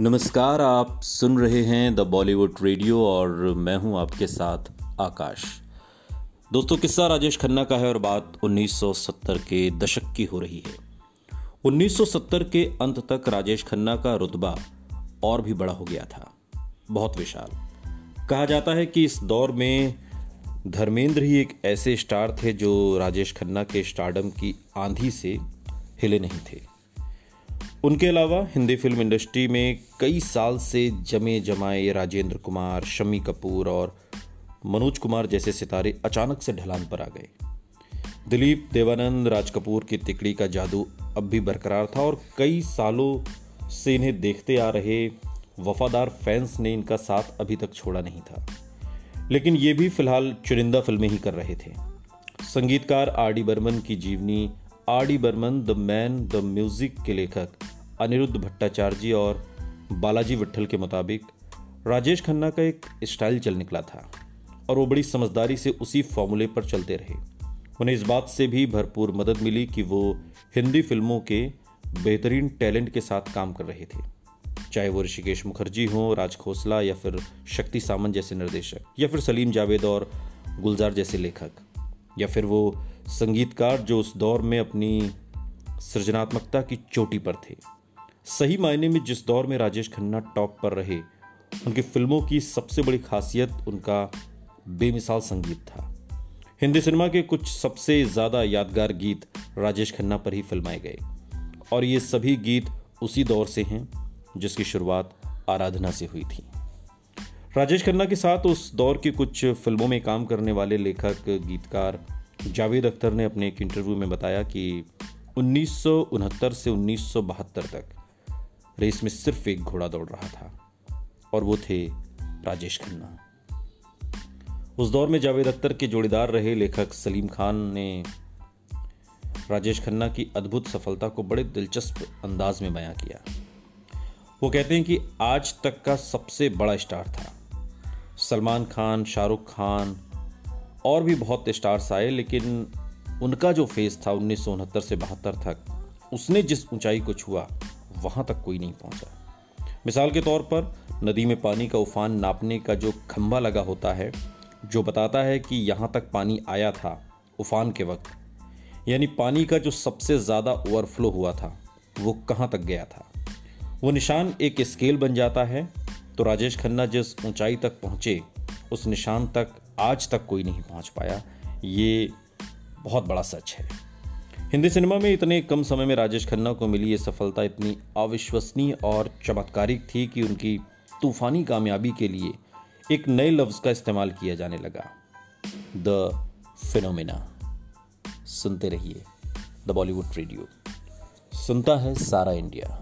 नमस्कार, आप सुन रहे हैं द बॉलीवुड रेडियो और मैं हूँ आपके साथ आकाश। दोस्तों, किस्सा राजेश खन्ना का है और बात 1970 के दशक की हो रही है। 1970 के अंत तक राजेश खन्ना का रुतबा और भी बड़ा हो गया था। बहुत विशाल। कहा जाता है कि इस दौर में धर्मेंद्र ही एक ऐसे स्टार थे जो राजेश खन्ना के स्टारडम की आंधी से हिले नहीं थे। उनके अलावा हिंदी फ़िल्म इंडस्ट्री में कई साल से जमे जमाए राजेंद्र कुमार, शमी कपूर और मनोज कुमार जैसे सितारे अचानक से ढलान पर आ गए। दिलीप देवानंद, राज कपूर की तिकड़ी का जादू अब भी बरकरार था और कई सालों से इन्हें देखते आ रहे वफादार फैंस ने इनका साथ अभी तक छोड़ा नहीं था। लेकिन ये भी फ़िलहाल चुनिंदा फ़िल्में ही कर रहे थे। संगीतकार आर डी बर्मन की जीवनी R D Burman, the man, the music के लेखक अनिरुद्ध भट्टाचार्य जी और बालाजी विट्ठल के मुताबिक राजेश खन्ना का एक स्टाइल चल निकला था और वो बड़ी समझदारी से उसी फॉर्मूले पर चलते रहे। उन्हें इस बात से भी भरपूर मदद मिली कि वो हिंदी फ़िल्मों के बेहतरीन टैलेंट के साथ काम कर रहे थे। चाहे वो ऋषिकेश मुखर्जी हों, राज खोसला या फिर शक्ति सामंत जैसे निर्देशक, या फिर सलीम जावेद और गुलजार जैसे लेखक, या फिर वो संगीतकार जो उस दौर में अपनी सृजनात्मकता की चोटी पर थे। सही मायने में जिस दौर में राजेश खन्ना टॉप पर रहे, उनकी फ़िल्मों की सबसे बड़ी खासियत उनका बेमिसाल संगीत था। हिंदी सिनेमा के कुछ सबसे ज़्यादा यादगार गीत राजेश खन्ना पर ही फिल्माए गए। और ये सभी गीत उसी दौर से हैं, जिसकी शुरुआत आराधना से हुई थी। राजेश खन्ना के साथ उस दौर की कुछ फ़िल्मों में काम करने वाले लेखक, गीतकार जावेद अख्तर ने अपने एक इंटरव्यू में बताया कि उन्नीस सौ उनहत्तर से उन्नीस सौ बहत्तर तक रेस में सिर्फ़ एक घोड़ा दौड़ रहा था, और वो थे राजेश खन्ना। उस दौर में जावेद अख्तर के जोड़ीदार रहे लेखक सलीम खान ने राजेश खन्ना की अद्भुत सफलता को बड़े दिलचस्प अंदाज में बयां किया। वो कहते हैं कि आज तक का सबसे बड़ा स्टार था। सलमान खान, शाहरुख खान और भी बहुत स्टार्स आए, लेकिन उनका जो फेस था उन्नीस सौ उनहत्तर से बहत्तर तक, उसने जिस ऊंचाई को छुआ वहाँ तक कोई नहीं पहुँचा। मिसाल के तौर पर, नदी में पानी का उफान नापने का जो खंभा लगा होता है, जो बताता है कि यहाँ तक पानी आया था, उफान के वक्त, यानी पानी का जो सबसे ज़्यादा ओवरफ्लो हुआ था, वो कहाँ तक गया था? वो निशान एक स्केल बन जाता है तो राजेश खन्ना जिस ऊंचाई तक पहुँचे, उस निशान तक आज तक कोई नहीं पहुँच पाया। ये बहुत बड़ा सच है। हिंदी सिनेमा में इतने कम समय में राजेश खन्ना को मिली ये सफलता इतनी अविश्वसनीय और चमत्कारिक थी कि उनकी तूफानी कामयाबी के लिए एक नए लफ्ज का इस्तेमाल किया जाने लगा। The phenomena. सुनते रहिए। The Bollywood radio. सुनता है सारा इंडिया।